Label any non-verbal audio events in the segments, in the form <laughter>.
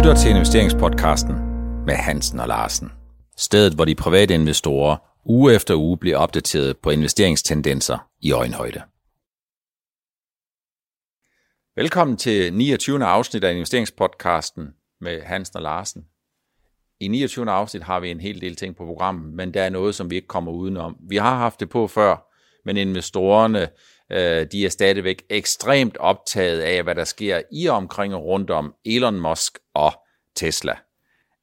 lytter til investeringspodcasten med Hansen og Larsen. Stedet, hvor de private investorer uge efter uge bliver opdateret på investeringstendenser i øjenhøjde. Velkommen til 29. afsnit af investeringspodcasten med Hansen og Larsen. I 29. afsnit har vi en hel del ting på programmet, men der er noget, som vi ikke kommer udenom. Vi har haft det på før, men investorerne øh, de er stadigvæk ekstremt optaget af, hvad der sker i og omkring og rundt om Elon Musk og Tesla.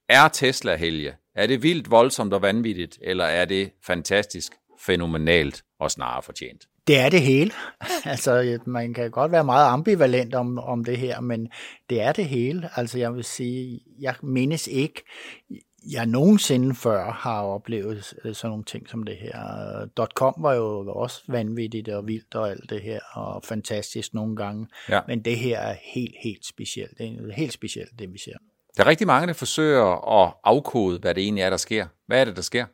Er Tesla helge? Er det vildt, voldsomt og vanvittigt, eller er det fantastisk, fænomenalt og snarere fortjent? Det er det hele. <laughs> altså, man kan godt være meget ambivalent om, om det her, men det er det hele. Altså, jeg vil sige, jeg mindes ikke, jeg nogensinde før har oplevet øh, sådan nogle ting som det her. .com var jo også vanvittigt og vildt og alt det her, og fantastisk nogle gange. Ja. Men det her er helt, helt specielt. Det er helt specielt, det vi ser. Der er rigtig mange, der forsøger at afkode, hvad det egentlig er, der sker. Hvad er det, der sker?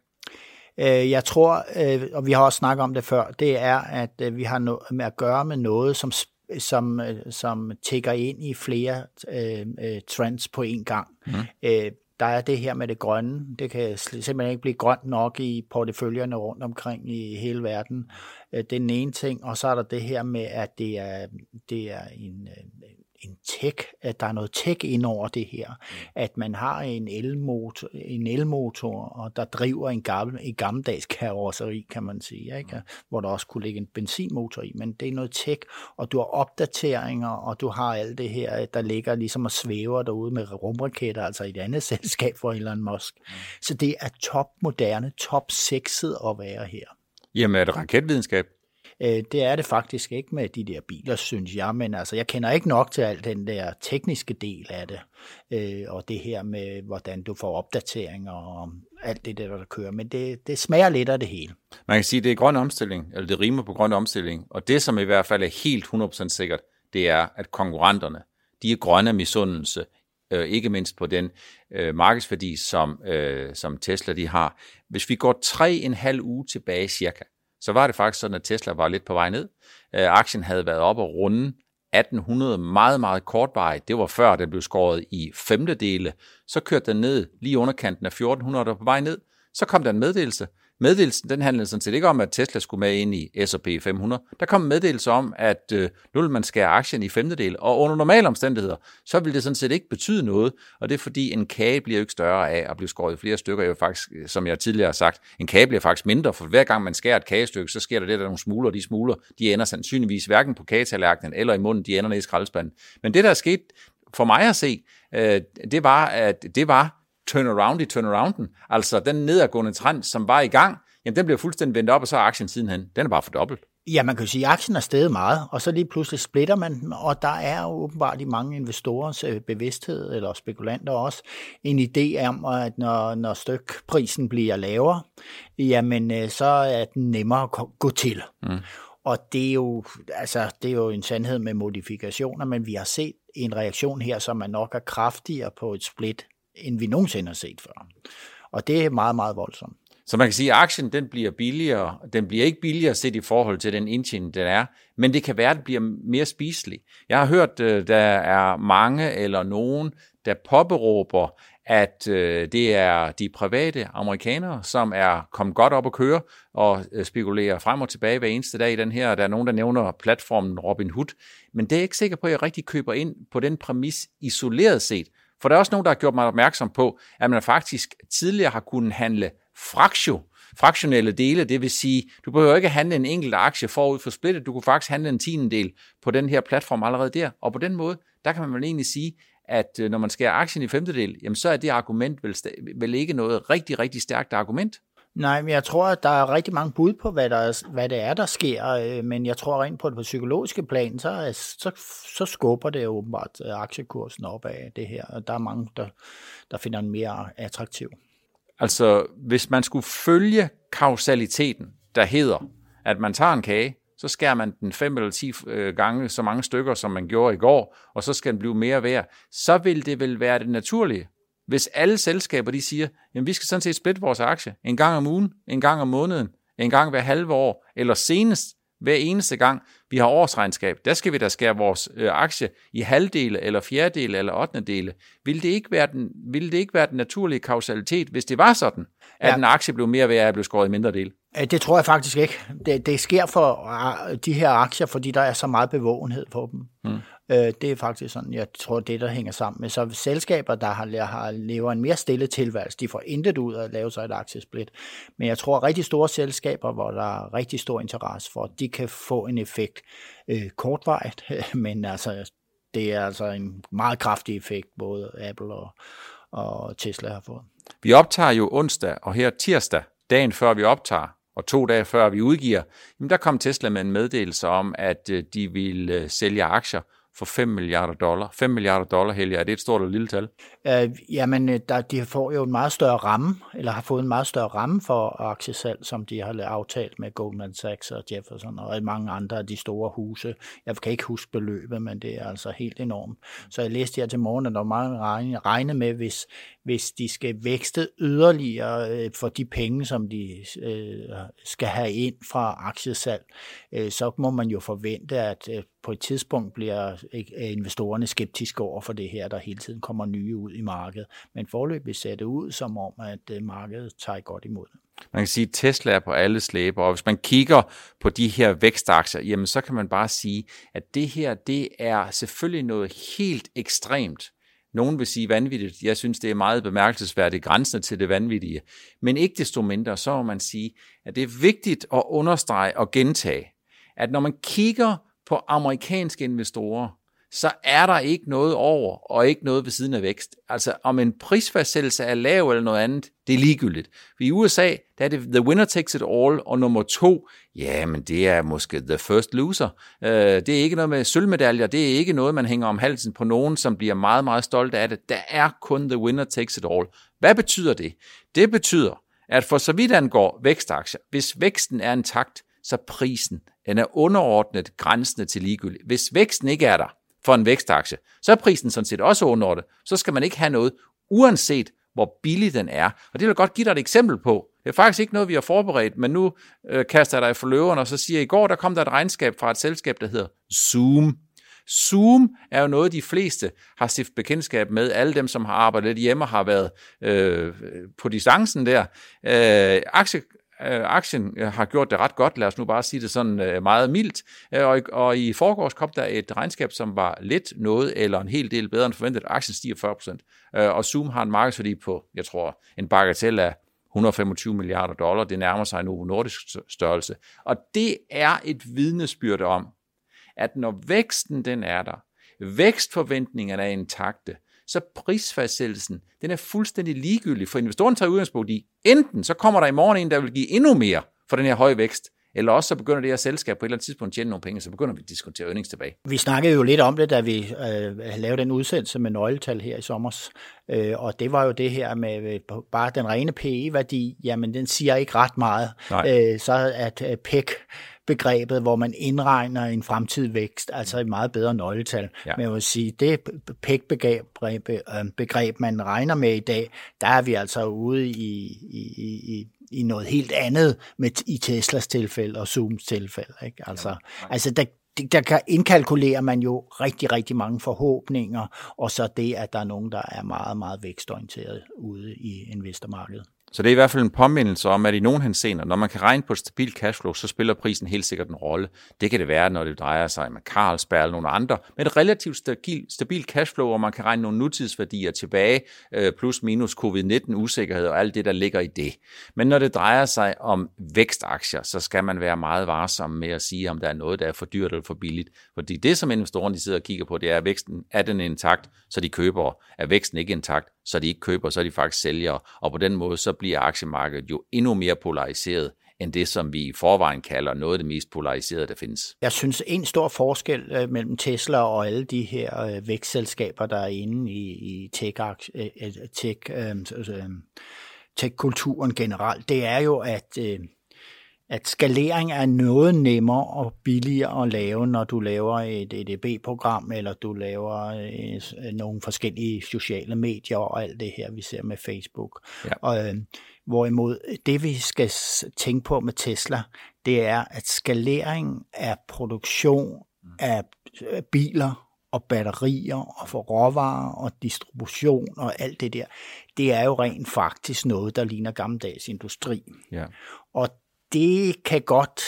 Øh, jeg tror, øh, og vi har også snakket om det før, det er, at vi har med at gøre med noget, som som, som tigger ind i flere øh, trends på en gang. Mm. Øh, der er det her med det grønne. Det kan simpelthen ikke blive grønt nok i porteføljerne rundt omkring i hele verden. Øh, det er den ene ting. Og så er der det her med, at det er, det er en, øh, en tech, at der er noget tech ind over det her, at man har en elmotor, en elmotor og der driver en, gammel, en gammeldags karosseri, kan man sige, ikke? hvor der også kunne ligge en benzinmotor i, men det er noget tech, og du har opdateringer, og du har alt det her, der ligger ligesom og svæver derude med rumraketter, altså et andet <laughs> selskab for Elon Musk. Så det er top moderne, top sexet at være her. Jamen er det raketvidenskab? Øh, det er det faktisk ikke med de der biler, synes jeg, men altså, jeg kender ikke nok til al den der tekniske del af det, øh, og det her med, hvordan du får opdateringer og alt det der, der kører, men det, det smager lidt af det hele. Man kan sige, at det er grøn omstilling, eller det rimer på grøn omstilling, og det, som i hvert fald er helt 100% sikkert, det er, at konkurrenterne, de er grønne af misundelse, øh, ikke mindst på den øh, markedsværdi, som, øh, som Tesla de har. Hvis vi går tre en halv uge tilbage cirka, så var det faktisk sådan, at Tesla var lidt på vej ned. Øh, aktien havde været op og runde 1800 meget, meget kortvarigt. Det var før, den blev skåret i femtedele. Så kørte den ned lige underkanten af 1400 og på vej ned. Så kom der en meddelelse, Meddelelsen den handlede sådan set ikke om, at Tesla skulle med ind i S&P 500. Der kom en meddelelse om, at øh, nu vil man skære aktien i femtedel, og under normale omstændigheder, så vil det sådan set ikke betyde noget, og det er fordi, en kage bliver jo ikke større af at blive skåret i flere stykker. Jo faktisk, øh, som jeg tidligere har sagt, en kage bliver faktisk mindre, for hver gang man skærer et kagestykke, så sker der det, der er nogle smuler, og de smuler, de ender sandsynligvis hverken på kagetallerkenen eller i munden, de ender ned i skraldespanden. Men det, der er sket for mig at se, øh, det var, at det var turnaround i turnarounden, altså den nedadgående trend, som var i gang, jamen den bliver fuldstændig vendt op, og så er aktien sidenhen, den er bare fordoblet. Ja, man kan jo sige, at aktien er steget meget, og så lige pludselig splitter man den, og der er jo åbenbart i mange investorers øh, bevidsthed, eller spekulanter også, en idé om, at når, når stykprisen bliver lavere, jamen øh, så er den nemmere at gå til. Mm. Og det er, jo, altså, det er jo en sandhed med modifikationer, men vi har set en reaktion her, som er nok er kraftigere på et split, end vi nogensinde har set før. Og det er meget, meget voldsomt. Så man kan sige, at aktien den bliver billigere. Den bliver ikke billigere set i forhold til den indtjening, den er, men det kan være, at det bliver mere spiselig. Jeg har hørt, øh, der er mange eller nogen, der påberåber, at øh, det er de private amerikanere, som er kommet godt op at køre og øh, spekulerer frem og tilbage hver eneste dag i den her. Der er nogen, der nævner platformen Robin Hood, men det er ikke sikker på, at jeg rigtig køber ind på den præmis isoleret set. For der er også nogen, der har gjort mig opmærksom på, at man faktisk tidligere har kunnet handle fraktio, fraktionelle dele, det vil sige, du behøver ikke handle en enkelt aktie forud for splittet, du kunne faktisk handle en tiendedel på den her platform allerede der, og på den måde, der kan man vel egentlig sige, at øh, når man skærer aktien i femtedel, jamen så er det argument vel, vel ikke noget rigtig, rigtig stærkt argument. Nej, men jeg tror, at der er rigtig mange bud på, hvad, der hvad det er, der sker, øh, men jeg tror rent på det på psykologiske plan, så, så, så skubber det åbenbart øh, aktiekursen op af det her, og der er mange, der, der finder den mere attraktiv. Altså, hvis man skulle følge kausaliteten, der hedder, at man tager en kage, så skærer man den fem eller ti øh, gange så mange stykker, som man gjorde i går, og så skal den blive mere værd, så vil det vel være det naturlige. Hvis alle selskaber de siger, jamen vi skal sådan set splitte vores aktie en gang om ugen, en gang om måneden, en gang hver halve år, eller senest Hver eneste gang, vi har årsregnskab, der skal vi da skære vores øh, aktie i halvdele, eller fjerdedele, eller ottende dele. Vil det, ikke være den, vil det ikke være den naturlige kausalitet, hvis det var sådan, at ja. en aktie blev mere værd af at blive skåret i mindre del? Det tror jeg faktisk ikke. Det, det sker for øh, de her aktier, fordi der er så meget bevågenhed på dem. Hmm. Øh, det er faktisk sådan, jeg tror, det der hænger sammen med. Så selskaber, der har, har lever en mere stille tilværelse, de får intet ud af at lave sig et aktiesplit. Men jeg tror, at rigtig store selskaber, hvor der er rigtig stor interesse for, de kan få en effekt øh, kortvarigt, <laughs> men altså, det er altså en meget kraftig effekt, både Apple og, og Tesla har fået. Vi optager jo onsdag, og her tirsdag, dagen før vi optager, og to dage før vi udgiver, jamen der kom Tesla med en meddelelse om, at øh, de ville øh, sælge aktier for 5 milliarder dollar. 5 milliarder dollar, Helge, er det et stort eller lille tal? Øh, jamen, øh, der, de får jo en meget større ramme, eller har fået en meget større ramme for aktiesalg, som de har aftalt med Goldman Sachs og Jefferson og mange andre af de store huse. Jeg kan ikke huske beløbet, men det er altså helt enormt. Så jeg læste her til morgen, at der var mange regne, regne med, hvis, hvis de skal vækste yderligere øh, for de penge, som de øh, skal have ind fra aktiesalg, øh, så må man jo forvente, at på et tidspunkt bliver investorerne skeptiske over for det her, der hele tiden kommer nye ud i markedet. Men forløbig ser det ud som om, at markedet tager godt imod det. Man kan sige, at Tesla er på alle slæber, og hvis man kigger på de her vækstaktier, jamen så kan man bare sige, at det her, det er selvfølgelig noget helt ekstremt. Nogen vil sige vanvittigt. Jeg synes, det er meget bemærkelsesværdigt, grænsen til det vanvittige. Men ikke desto mindre, så må man sige, at det er vigtigt at understrege og gentage, at når man kigger på amerikanske investorer, så er der ikke noget over og ikke noget ved siden af vækst. Altså om en prisfastsættelse er lav eller noget andet, det er ligegyldigt. For i USA, der er det the winner takes it all, og nummer to, ja, men det er måske the first loser. Øh, det er ikke noget med sølvmedaljer, det er ikke noget, man hænger om halsen på nogen, som bliver meget, meget stolt af det. Der er kun the winner takes it all. Hvad betyder det? Det betyder, at for så vidt angår vækstaktier, hvis væksten er intakt, så prisen den er underordnet grænsende til ligegyldigt. Hvis væksten ikke er der, for en vækstaktie, så er prisen sådan set også underordnet. Så skal man ikke have noget, uanset hvor billig den er. Og det vil jeg godt give dig et eksempel på. Det er faktisk ikke noget, vi har forberedt, men nu øh, kaster jeg dig for løverne, og så siger jeg, i går der kom der et regnskab fra et selskab, der hedder Zoom. Zoom er jo noget, de fleste har stiftet bekendtskab med. Alle dem, som har arbejdet lidt hjemme, har været øh, på distancen der. Øh, aktie, Øh, aktien øh, har gjort det ret godt, lad os nu bare sige det sådan øh, meget mildt, og, og i forgårs kom der et regnskab, som var lidt noget eller en hel del bedre end forventet. Aktien stiger 40%, og Zoom har en markedsværdi på, jeg tror, en bagatell af 125 milliarder dollar. Det nærmer sig nu nordisk størrelse. Og det er et vidnesbyrd om, at når væksten den er der, vækstforventningerne er intakte, så prisfastsættelsen, den er fuldstændig ligegyldig, for investoren tager udgangspunkt i, enten så kommer der i morgen en, der vil give endnu mere for den her høje vækst, eller også så begynder det her selskab på et eller andet tidspunkt at tjene nogle penge, så begynder vi at diskutere earnings tilbage. Vi snakkede jo lidt om det, da vi øh, lavede den udsendelse med nøgletal her i sommer, øh, og det var jo det her med øh, bare den rene PE-værdi, jamen den siger ikke ret meget. Øh, så at øh, PEC begrebet, hvor man indregner en fremtidig vækst, altså et meget bedre nøgletal. Ja. Men jeg vil sige, det PEG-begreb, øh, begreb, man regner med i dag, der er vi altså ude i, i, i, i noget helt andet med, i Teslas tilfælde og Zooms tilfælde. Ikke? Altså, ja. altså der, der kan indkalkulere man jo rigtig, rigtig mange forhåbninger, og så det, at der er nogen, der er meget, meget vækstorienteret ude i investormarkedet. Så det er i hvert fald en påmindelse om, at i nogen henseender, når man kan regne på et stabilt cashflow, så spiller prisen helt sikkert en rolle. Det kan det være, når det drejer sig med Carlsberg eller nogle andre. Med et relativt stabil, stabilt cashflow, hvor man kan regne nogle nutidsværdier tilbage, øh, plus minus covid-19 usikkerhed og alt det, der ligger i det. Men når det drejer sig om vækstaktier, så skal man være meget varsom med at sige, om der er noget, der er for dyrt eller for billigt. Fordi det, som investorerne de sidder og kigger på, det er, at væksten er den intakt, så de køber. Er væksten ikke intakt, så de ikke køber, så er de faktisk sælgere. Og på den måde, så bliver aktiemarkedet jo endnu mere polariseret, end det, som vi i forvejen kalder noget af det mest polariserede, der findes. Jeg synes, en stor forskel øh, mellem Tesla og alle de her øh, vækstselskaber, der er inde i, i tech, øh, øh, tech, tech-kulturen generelt, det er jo, at at skalering er noget nemmere og billigere at lave, når du laver et EDB-program, eller du laver øh, nogle forskellige sociale medier og alt det her, vi ser med Facebook. Ja. Og, øh, hvorimod det, vi skal tænke på med Tesla, det er, at skalering af produktion af biler og batterier og for råvarer og distribution og alt det der, det er jo rent faktisk noget, der ligner gammeldags industri. Ja. Og det kan godt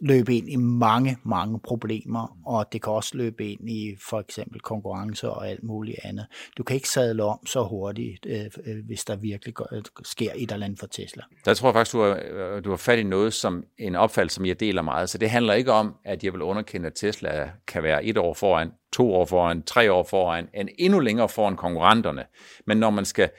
løbe ind i mange, mange problemer, og det kan også løbe ind i for eksempel konkurrence og alt muligt andet. Du kan ikke sadle om så hurtigt, øh, øh hvis der virkelig øh, sker et eller andet for Tesla. Der tror jeg faktisk, du har, øh, du har fat i noget som en opfattelse, som jeg deler meget. Så det handler ikke om, at jeg vil underkende, at Tesla kan være et år foran to år foran, tre år foran, en endnu længere foran konkurrenterne. Men når man skal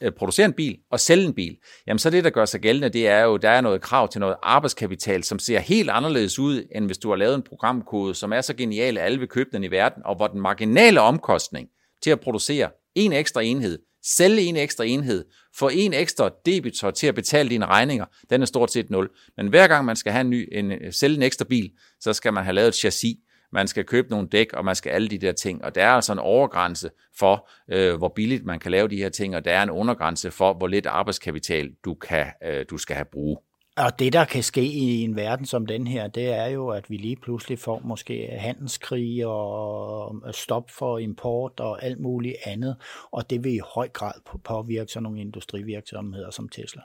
Øh, producere en bil og sælge en bil, jamen så det, der gør sig gældende, det er jo, der er noget krav til noget arbejdskapital, som ser helt anderledes ud, end hvis du har lavet en programkode, som er så genial, at alle vil købe den i verden, og hvor den marginale omkostning til at producere en ekstra enhed, sælge en ekstra enhed, få en ekstra debitor til at betale dine regninger, den er stort set nul. Men hver gang man skal have en ny, en, øh, sælge en ekstra bil, så skal man have lavet et chassis, man skal købe nogle dæk, og man skal alle de der ting. Og der er altså en overgrænse for, øh, hvor billigt man kan lave de her ting, og der er en undergrænse for, hvor lidt arbejdskapital du, kan, øh, du skal have brug. Og det, der kan ske i en verden som den her, det er jo, at vi lige pludselig får måske handelskrig og stop for import og alt muligt andet, og det vil i høj grad påvirke sådan nogle industrivirksomheder som Tesla.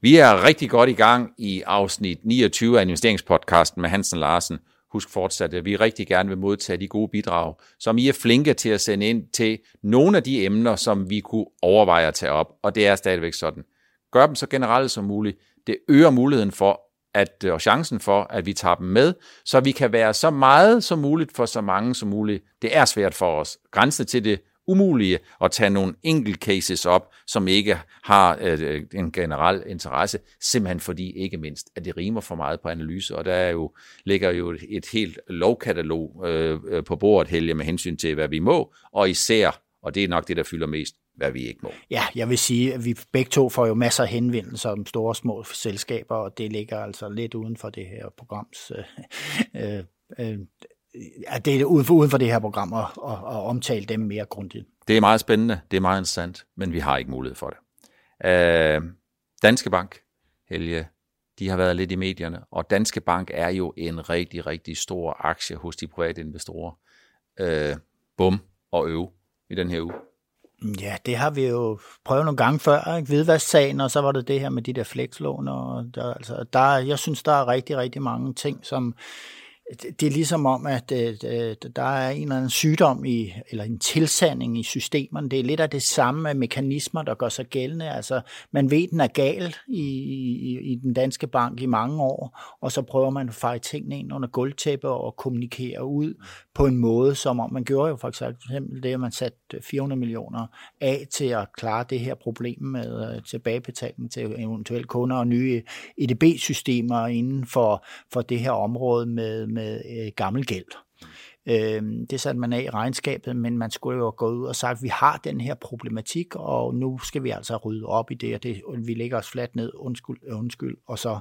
Vi er rigtig godt i gang i afsnit 29 af investeringspodcasten med Hansen Larsen, Husk fortsat, at vi rigtig gerne vil modtage de gode bidrag, som I er flinke til at sende ind til nogle af de emner, som vi kunne overveje at tage op, og det er stadigvæk sådan. Gør dem så generelt som muligt. Det øger muligheden for, at, og chancen for, at vi tager dem med, så vi kan være så meget som muligt for så mange som muligt. Det er svært for os. Grænsen til det umulige at tage nogle enkelt cases op, som ikke har øh, øh, en generel interesse, simpelthen fordi ikke mindst, at det rimer for meget på analyse, og der er jo, ligger jo et, et helt lovkatalog øh, øh, på bordet, Helge, med hensyn til, hvad vi må, og især, og det er nok det, der fylder mest, hvad vi ikke må. Ja, jeg vil sige, at vi begge to får jo masser af henvendelser om store og små selskaber, og det ligger altså lidt uden for det her programs øh, øh, øh at det er uden for, uden for det her program at, at, at omtale dem mere grundigt. Det er meget spændende, det er meget interessant, men vi har ikke mulighed for det. Øh, Danske Bank, Helge, de har været lidt i medierne, og Danske Bank er jo en rigtig, rigtig stor aktie hos de private investorer. Øh, bum og øv i den her uge. Ja, det har vi jo prøvet nogle gange før, ikke? Hvidvasksagen, og så var det det her med de der flekslån, og der, altså, der, jeg synes, der er rigtig, rigtig mange ting, som det er ligesom om, at øh, der er en eller anden sygdom i, eller en tilsanding i systemerne. Det er lidt af det samme mekanismer, der gør sig gældende. Altså, man ved, den er gal i, i, i den danske bank i mange år, og så prøver man at feje tingene ind under gulvtæppe og kommunikere ud på en måde, som om man gjorde jo for eksempel det, at man satte 400 millioner af til at klare det her problem med øh, tilbagebetaling til eventuelle kunder og nye EDB-systemer inden for, for det her område med med øh, gammel gæld. Øh, det satte man af i regnskabet, men man skulle jo gå ud og sagt, vi har den her problematik, og nu skal vi altså rydde op i det, og det, vi lægger os fladt ned, undskyld, øh, undskyld og så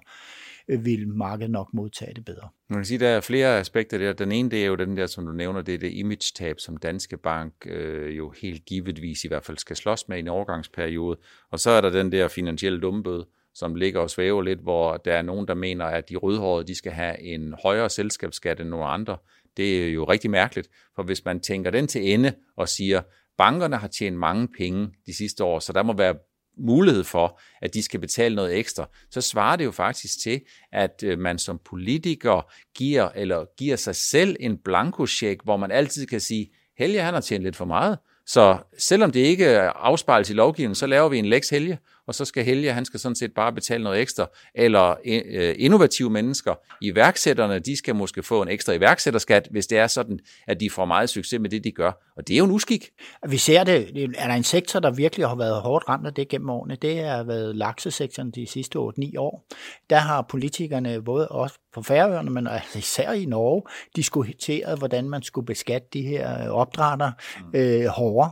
øh, vil markedet nok modtage det bedre. Man kan sige, der er flere aspekter der. Den ene, det er jo den der, som du nævner, det er det image-tab, som Danske Bank øh, jo helt givetvis i hvert fald skal slås med i en overgangsperiode. Og så er der den der finansielle dummebøde, som ligger og svæver lidt, hvor der er nogen, der mener, at de rødhårede, de skal have en højere selskabsskat end nogle andre. Det er jo rigtig mærkeligt, for hvis man tænker den til ende og siger, bankerne har tjent mange penge de sidste år, så der må være mulighed for, at de skal betale noget ekstra, så svarer det jo faktisk til, at øh, man som politiker giver, eller giver sig selv en blankocheck, hvor man altid kan sige, Helge han har tjent lidt for meget, så selvom det ikke afspejles i lovgivningen, så laver vi en lex Helge, og så skal Helge, han skal sådan set bare betale noget ekstra. Eller øh, innovative mennesker, iværksætterne, de skal måske få en ekstra iværksætterskat, hvis det er sådan, at de får meget succes med det, de gør. Og det er jo en uskik. Vi ser det. Er der en sektor, der virkelig har været hårdt ramt af det gennem årene? Det har været laksesektoren de sidste 8-9 år. Der har politikerne både også på Færøerne, men altså især i Norge, diskuteret, hvordan man skulle beskatte de her opdrætter mm. øh, hårdere.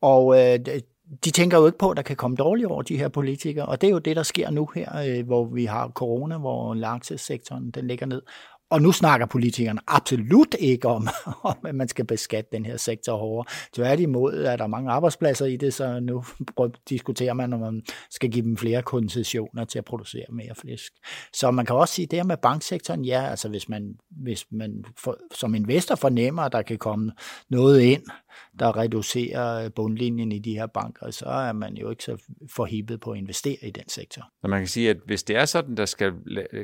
Og øh, de tænker jo ikke på, at der kan komme dårligt over de her politikere, og det er jo det, der sker nu her, øh, hvor vi har corona, hvor langtidssektoren den ligger ned. Og nu snakker politikerne absolut ikke om, <laughs> om, at man skal beskatte den her sektor hårdere. Tværtimod er der mange arbejdspladser i det, så nu diskuterer man, om man skal give dem flere koncessioner til at producere mere flæsk. Så man kan også sige, det her med banksektoren, ja, altså hvis man, hvis man for, som investor fornemmer, at der kan komme noget ind, der reducerer øh, bundlinjen i de her banker, så er man jo ikke så forhippet på at investere i den sektor. Så man kan sige, at hvis det er sådan, der skal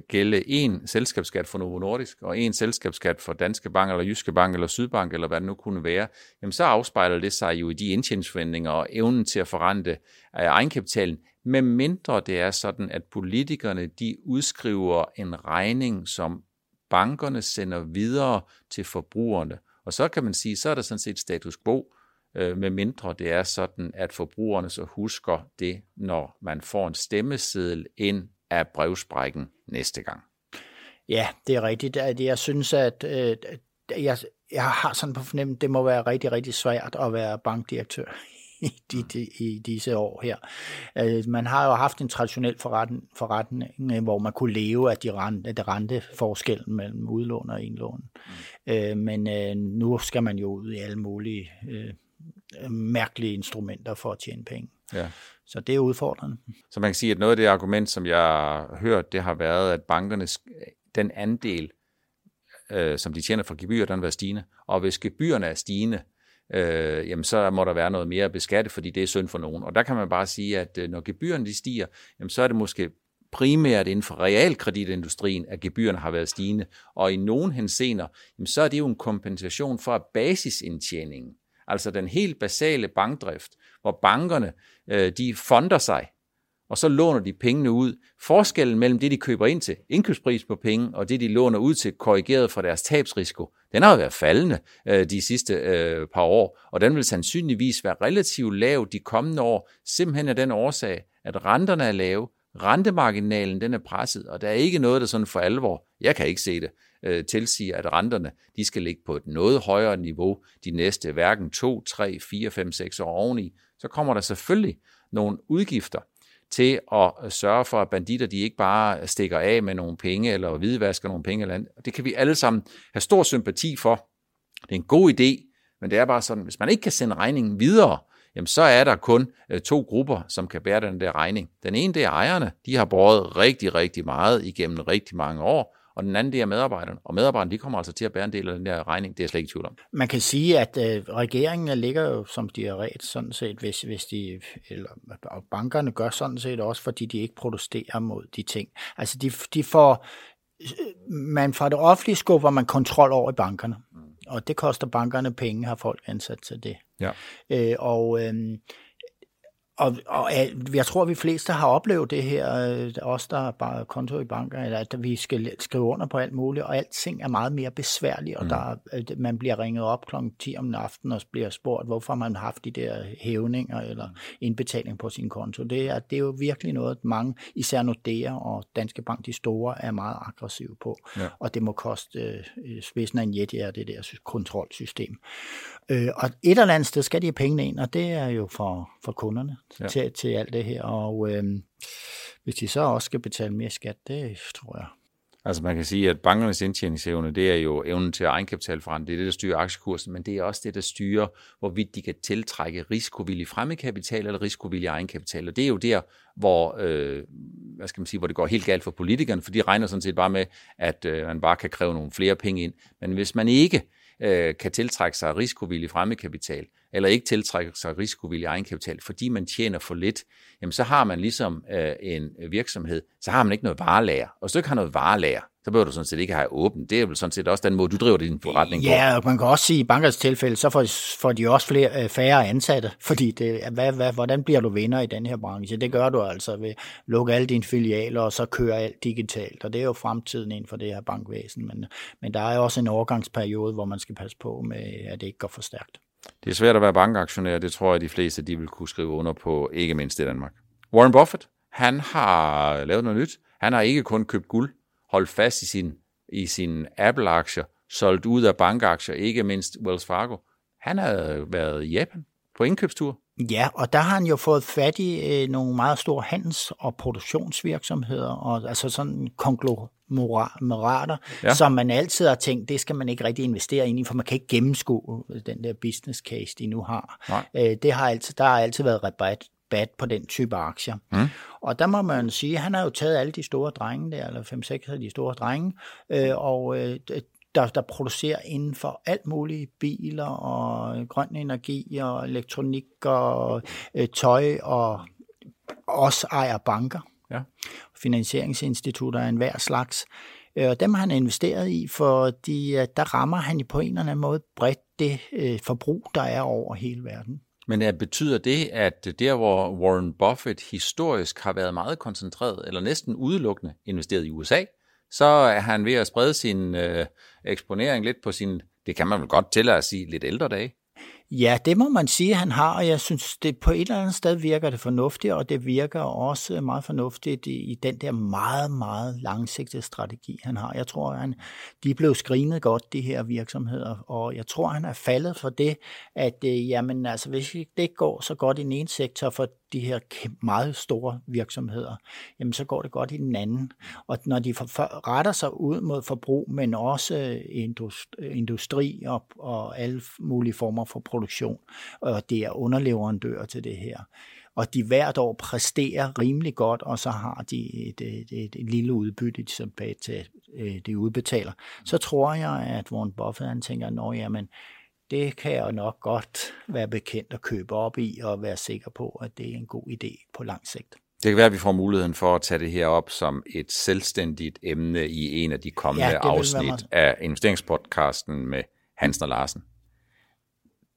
gælde en selskabsskat for Novo Nordisk, og en selskabsskat for Danske Bank, eller Jyske Bank, eller Sydbank, eller hvad det nu kunne være, jamen så afspejler det sig jo i de indtjeningsforventninger og evnen til at forrente øh, egenkapitalen, med mindre det er sådan, at politikerne de udskriver en regning, som bankerne sender videre til forbrugerne. Og så kan man sige, så er der sådan set status quo, øh, med mindre det er sådan, at forbrugerne så husker det, når man får en stemmeseddel ind af brevsprækken næste gang. Ja, det er rigtigt. Jeg synes, at øh, jeg, jeg har sådan på fornemmelse, det må være rigtig, rigtig svært at være bankdirektør i, de, de, i disse år her. Øh, man har jo haft en traditionel forretning, forretning hvor man kunne leve af de rente, de renteforskellen mellem udlån og indlån. Mm. Øh, men øh, nu skal man jo ud i alle mulige mærkelige instrumenter for at tjene penge. Ja. Så det er udfordrende. Så man kan sige, at noget af det argument, som jeg har hørt, det har været, at bankernes den andel, øh, som de tjener fra gebyr, den vil være stigende. Og hvis gebyrerne er stigende, øh, jamen så må der være noget mere at beskatte, fordi det er synd for nogen. Og der kan man bare sige, at øh, når gebyrerne de stiger, jamen så er det måske primært inden for realkreditindustrien, at gebyrerne har været stigende. Og i nogen hensener, så er det jo en kompensation for, basisindtjeningen, altså den helt basale bankdrift, hvor bankerne øh, de fonder sig og så låner de pengene ud. Forskellen mellem det, de køber ind til, indkøbspris på penge, og det, de låner ud til, korrigeret for deres tabsrisiko, den har jo været faldende øh, de sidste øh, par år, og den vil sandsynligvis være relativt lav de kommende år, simpelthen af den årsag, at renterne er lave, rentemarginalen den er presset, og der er ikke noget, der sådan for alvor, jeg kan ikke se det, øh, tilsiger, at renterne de skal ligge på et noget højere niveau de næste hverken 2, 3, 4, 5, 6 år oveni. Så kommer der selvfølgelig nogle udgifter, til at sørge for, at banditter de ikke bare stikker af med nogle penge, eller hvidvasker nogle penge. Eller andet. Det kan vi alle sammen have stor sympati for. Det er en god idé, men det er bare sådan, hvis man ikke kan sende regningen videre, jamen så er der kun øh, to grupper, som kan bære den der regning. Den ene, det er ejerne. De har båret rigtig, rigtig meget igennem rigtig mange år, og den anden det er medarbejderne. Og medarbejderne de kommer altså til at bære en del af den der regning, det er jeg slet ikke i tvivl om. Man kan sige, at øh, regeringen ligger jo som de er ret, sådan set, hvis, hvis de, eller og bankerne gør sådan set også, fordi de ikke protesterer mod de ting. Altså de, de får, man fra det offentlige skubber man kontrol over i bankerne, og det koster bankerne penge, har folk ansat til det. Ja. Øh, og øh, og, og jeg tror, at vi fleste har oplevet det her, øh, os der er bare konto i banker, at vi skal skrive under på alt muligt, og alting er meget mere besværligt, og mm. der, øh, man bliver ringet op kl. 10 om aftenen og bliver spurgt, hvorfor man har haft de der hævninger eller mm. indbetaling på sin konto. Det er, det er jo virkelig noget, mange, især Nordea og Danske Bank, de store, er meget aggressive på, ja. og det må koste øh, spidsen af en jet, er det der kontrolsystem. Øh, og et eller andet sted skal de have pengene ind, og det er jo for, for kunderne ja. til, til alt det her. Og øh, hvis de så også skal betale mere skat, det tror jeg. Altså man kan sige, at bankernes indtjeningsevne, det er jo evnen til egenkapitalforrente, det er det, der styrer aktiekursen, men det er også det, der styrer, hvorvidt de kan tiltrække risikovillig fremmedkapital eller risikovillig egenkapital. Og det er jo der, hvor, øh, hvad skal man sige, hvor det går helt galt for politikerne, for de regner sådan set bare med, at øh, man bare kan kræve nogle flere penge ind. Men hvis man ikke øh, kan tiltrække sig risikovillig fremmedkapital, eller ikke tiltrækker sig risikovillig egenkapital, fordi man tjener for lidt, jamen så har man ligesom øh, en virksomhed, så har man ikke noget varelager. Og hvis du ikke har noget varelager, så behøver du sådan set ikke have åbent. Det er vel sådan set også den måde, du driver din forretning på. Ja, og man kan også sige, at i bankers tilfælde, så får, får de også flere, øh, færre ansatte, <laughs> fordi det, hvad, hvad, hvordan bliver du vinder i den her branche? Det gør du altså ved at lukke alle dine filialer, og så køre alt digitalt, og det er jo fremtiden inden for det her bankvæsen. Men, men der er jo også en overgangsperiode, hvor man skal passe på med, at det ikke går for stærkt. Det er svært at være bankaktionær, det tror jeg, de fleste de vil kunne skrive under på, ikke mindst i Danmark. Warren Buffett, han har lavet noget nyt. Han har ikke kun købt guld, holdt fast i sin, i sin Apple-aktier, solgt ud af bankaktier, ikke mindst Wells Fargo. Han har været i Japan på indkøbstur. Ja, og der har han jo fået fat i øh, nogle meget store handels- og produktionsvirksomheder, og altså sådan konglomerater, ja. som man altid har tænkt, det skal man ikke rigtig investere ind i, for man kan ikke gennemskue den der business case, de nu har. Øh, det har altid, der har altid været rabat bat på den type aktier. Mm. Og der må man sige, at han har jo taget alle de store drenge der, eller 5-6 af de store drenge, øh, og øh, der, der producerer inden for alt muligt biler og grøn energi og elektronik og øh, tøj og også ejer banker. Ja. Finansieringsinstitutter af enhver slags. Øh, og dem har han investeret i, fordi øh, der rammer han på en eller anden måde bredt det øh, forbrug, der er over hele verden. Men er, betyder det, at der, hvor Warren Buffett historisk har været meget koncentreret, eller næsten udelukkende investeret i USA, så er han ved at sprede sin øh, eksponering lidt på sin, det kan man vel godt tillade at sige, lidt ældre dage. Ja, det må man sige, han har, og jeg synes, det på et eller andet sted virker det fornuftigt, og det virker også meget fornuftigt i, i den der meget, meget langsigtede strategi, han har. Jeg tror, han, de blev skrinet godt, de her virksomheder, og jeg tror, han er faldet for det, at øh, jamen, altså, hvis det ikke går så godt i den ene sektor for de her meget store virksomheder, jamen så går det godt i den anden. Og når de retter sig ud mod forbrug, men også øh, øh, industri og, og alle mulige former for produktion, og det er underleverandører til det her, og de hvert år præsterer rimelig godt, og så har de et, et, et, et lille udbytte, tilbage til det udbetaler, så tror jeg, at Warren Buffett han tænker, at jamen, det kan jeg nok godt være bekendt at købe op i og være sikker på, at det er en god idé på lang sigt. Det kan være, at vi får muligheden for at tage det her op som et selvstændigt emne i en af de kommende ja, afsnit af investeringspodcasten med Hansen og Larsen.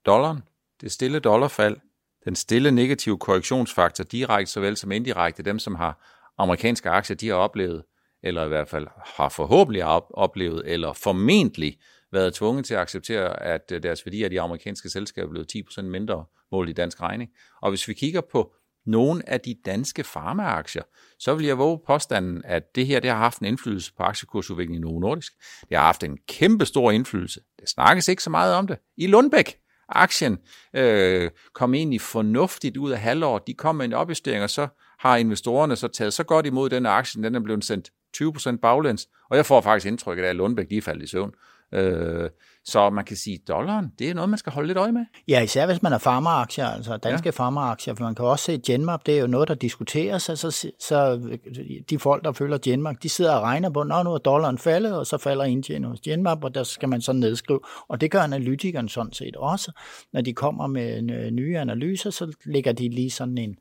Dollaren, det stille dollarfald, den stille negative korrektionsfaktor, direkte såvel som indirekte, dem som har amerikanske aktier, de har oplevet, eller i hvert fald har forhåbentlig oplevet, eller formentlig været tvunget til at acceptere, at øh, deres værdi af de amerikanske selskaber er blevet 10% mindre målt i dansk regning. Og hvis vi kigger på nogle af de danske farmaaktier, så vil jeg våge påstanden, at det her det har haft en indflydelse på aktiekursudviklingen i Novo Nordisk. Det har haft en kæmpe stor indflydelse. Det snakkes ikke så meget om det. I Lundbæk, aktien øh, kom egentlig fornuftigt ud af halvåret. De kom med en opjustering, og så har investorerne så taget så godt imod den aktie, den er blevet sendt 20% baglæns, og jeg får faktisk indtrykket af, at Lundbæk lige faldt i søvn. Øh, så man kan sige, at dollaren, det er noget, man skal holde lidt øje med. Ja, især hvis man er farmeraktier, altså danske ja. farmeraktier, for man kan også se Genmap, det er jo noget, der diskuteres, altså, så, så de folk, der følger Genmap, de sidder og regner på, når nu er dollaren faldet, og så falder indtjeningen hos Genmap, og der skal man så nedskrive, og det gør analytikeren sådan set også. Når de kommer med nye analyser, så lægger de lige sådan en,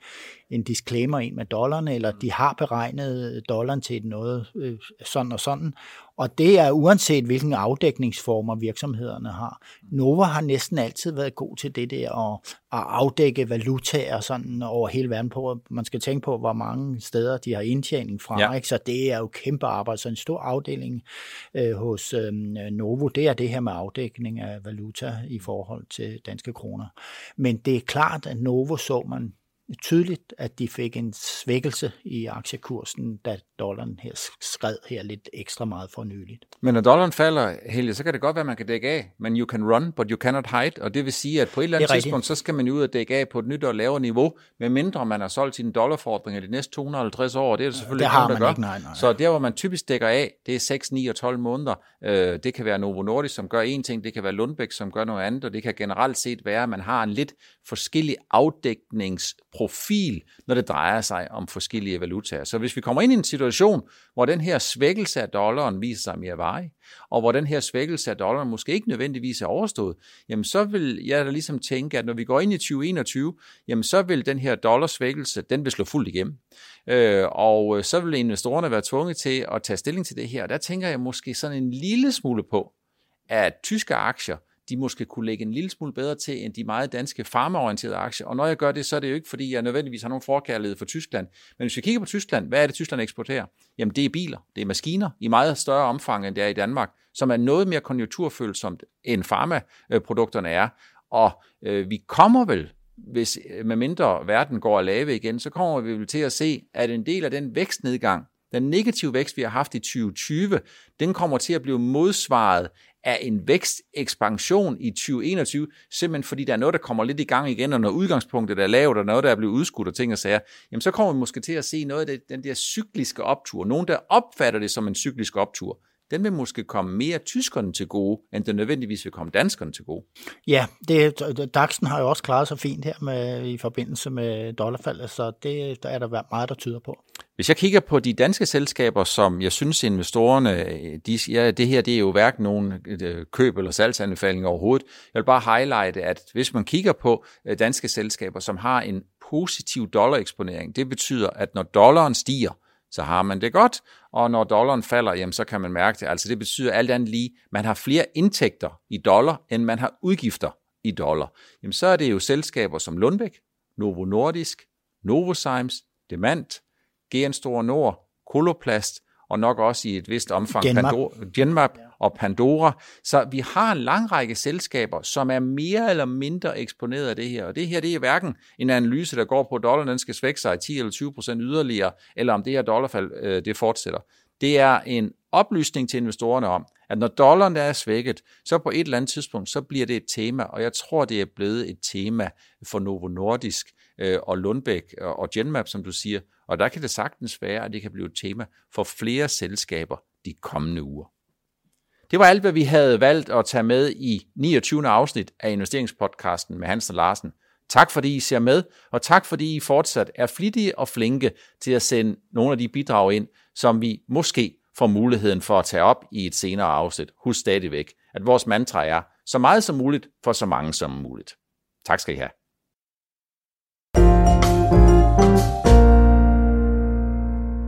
en disclaimer ind med dollaren, eller de har beregnet dollaren til noget øh, sådan og sådan, og det er uanset hvilken afdækningsformer virksomhederne har. Nova har næsten altid været god til det der at, at afdække valutaer sådan over hele verden på. Man skal tænke på, hvor mange steder de har indtjening fra. Ja. Ikke? Så det er jo kæmpe arbejde. Så en stor afdeling øh, hos øh, Novo, det er det her med afdækning af valuta i forhold til danske kroner. Men det er klart, at Novo så man tydeligt, at de fik en svækkelse i aktiekursen, da dollaren her skred her lidt ekstra meget for nyligt. Men når dollaren falder, Helge, så kan det godt være, at man kan dække af, men you can run, but you cannot hide, og det vil sige, at på et eller andet tidspunkt, rigtigt. så skal man ud og dække af på et nyt og lavere niveau, medmindre man har solgt sine dollarfordringer de næste 250 år, det er det selvfølgelig det ikke nogen, der gør. Ikke, nej, nej. Så der, hvor man typisk dækker af, det er 6, 9 og 12 måneder. Øh, det kan være Novo Nordisk, som gør en ting, det kan være Lundbæk, som gør noget andet, og det kan generelt set være, at man har en lidt forskellig profil, når det drejer sig om forskellige valutaer. Så hvis vi kommer ind i en situation, hvor den her svækkelse af dollaren viser sig mere varig, og hvor den her svækkelse af dollaren måske ikke nødvendigvis er overstået, jamen så vil jeg da ligesom tænke, at når vi går ind i 2021, jamen så vil den her dollarsvækkelse, den vil slå fuldt igennem. Øh, og øh, så vil investorerne være tvunget til at tage stilling til det her. Og Der tænker jeg måske sådan en lille smule på, at tyske aktier, de måske kunne lægge en lille smule bedre til end de meget danske farmaorienterede aktier. Og når jeg gør det, så er det jo ikke, fordi jeg nødvendigvis har nogen forkærlighed for Tyskland. Men hvis vi kigger på Tyskland, hvad er det, Tyskland eksporterer? Jamen det er biler, det er maskiner i meget større omfang, end det er i Danmark, som er noget mere konjunkturfølsomt, end farmaprodukterne er. Og øh, vi kommer vel hvis øh, med mindre verden går at lave igen, så kommer vi vel til at se, at en del af den vækstnedgang, den negative vækst, vi har haft i 2020, den kommer til at blive modsvaret af en vækstekspansion i 2021, simpelthen fordi der er noget, der kommer lidt i gang igen, og når udgangspunktet er lavt, og noget, der er blevet udskudt og ting og sager, jamen så kommer vi måske til at se noget af det, den der cykliske optur. Nogen, der opfatter det som en cyklisk optur den vil måske komme mere tyskerne til gode, end den nødvendigvis vil komme danskerne til gode. Ja, det, DAX'en har jo også klaret sig fint her med, i forbindelse med dollarfaldet, så det der er der meget, der tyder på. Hvis jeg kigger på de danske selskaber, som jeg synes investorerne, de siger, det her det er jo hverken nogen øh, køb- eller salgsanbefaling overhovedet. Jeg vil bare highlighte, at hvis man kigger på øh, danske selskaber, som har en positiv dollareksponering, det betyder, at når dollaren stiger, så har man det godt, og når dollaren falder, jamen, så kan man mærke det. Altså det betyder alt andet lige, man har flere indtægter i dollar, end man har udgifter i dollar. Jamen så er det jo selskaber som Lundbæk, Novo Nordisk, Novozymes, Demant, GN Store Nord, Koloplast, og nok også i et vist omfang Genmap, Pandora, Genmap og Pandora. Så vi har en lang række selskaber, som er mere eller mindre eksponeret af det her. Og det her det er hverken en analyse, der går på, at dollaren den skal svække sig 10 eller 20 procent yderligere, eller om det her dollarfald øh, det fortsætter. Det er en oplysning til investorerne om, at når dollaren er svækket, så på et eller andet tidspunkt, så bliver det et tema, og jeg tror, det er blevet et tema for Novo Nordisk øh, og Lundbæk og Genmap, som du siger, og der kan det sagtens være, at det kan blive et tema for flere selskaber de kommende uger. Det var alt, hvad vi havde valgt at tage med i 29. afsnit af investeringspodcasten med Hans og Larsen. Tak fordi I ser med, og tak fordi I fortsat er flittige og flinke til at sende nogle af de bidrag ind, som vi måske får muligheden for at tage op i et senere afsnit. Husk stadigvæk, at vores mantra er så meget som muligt for så mange som muligt. Tak skal I have.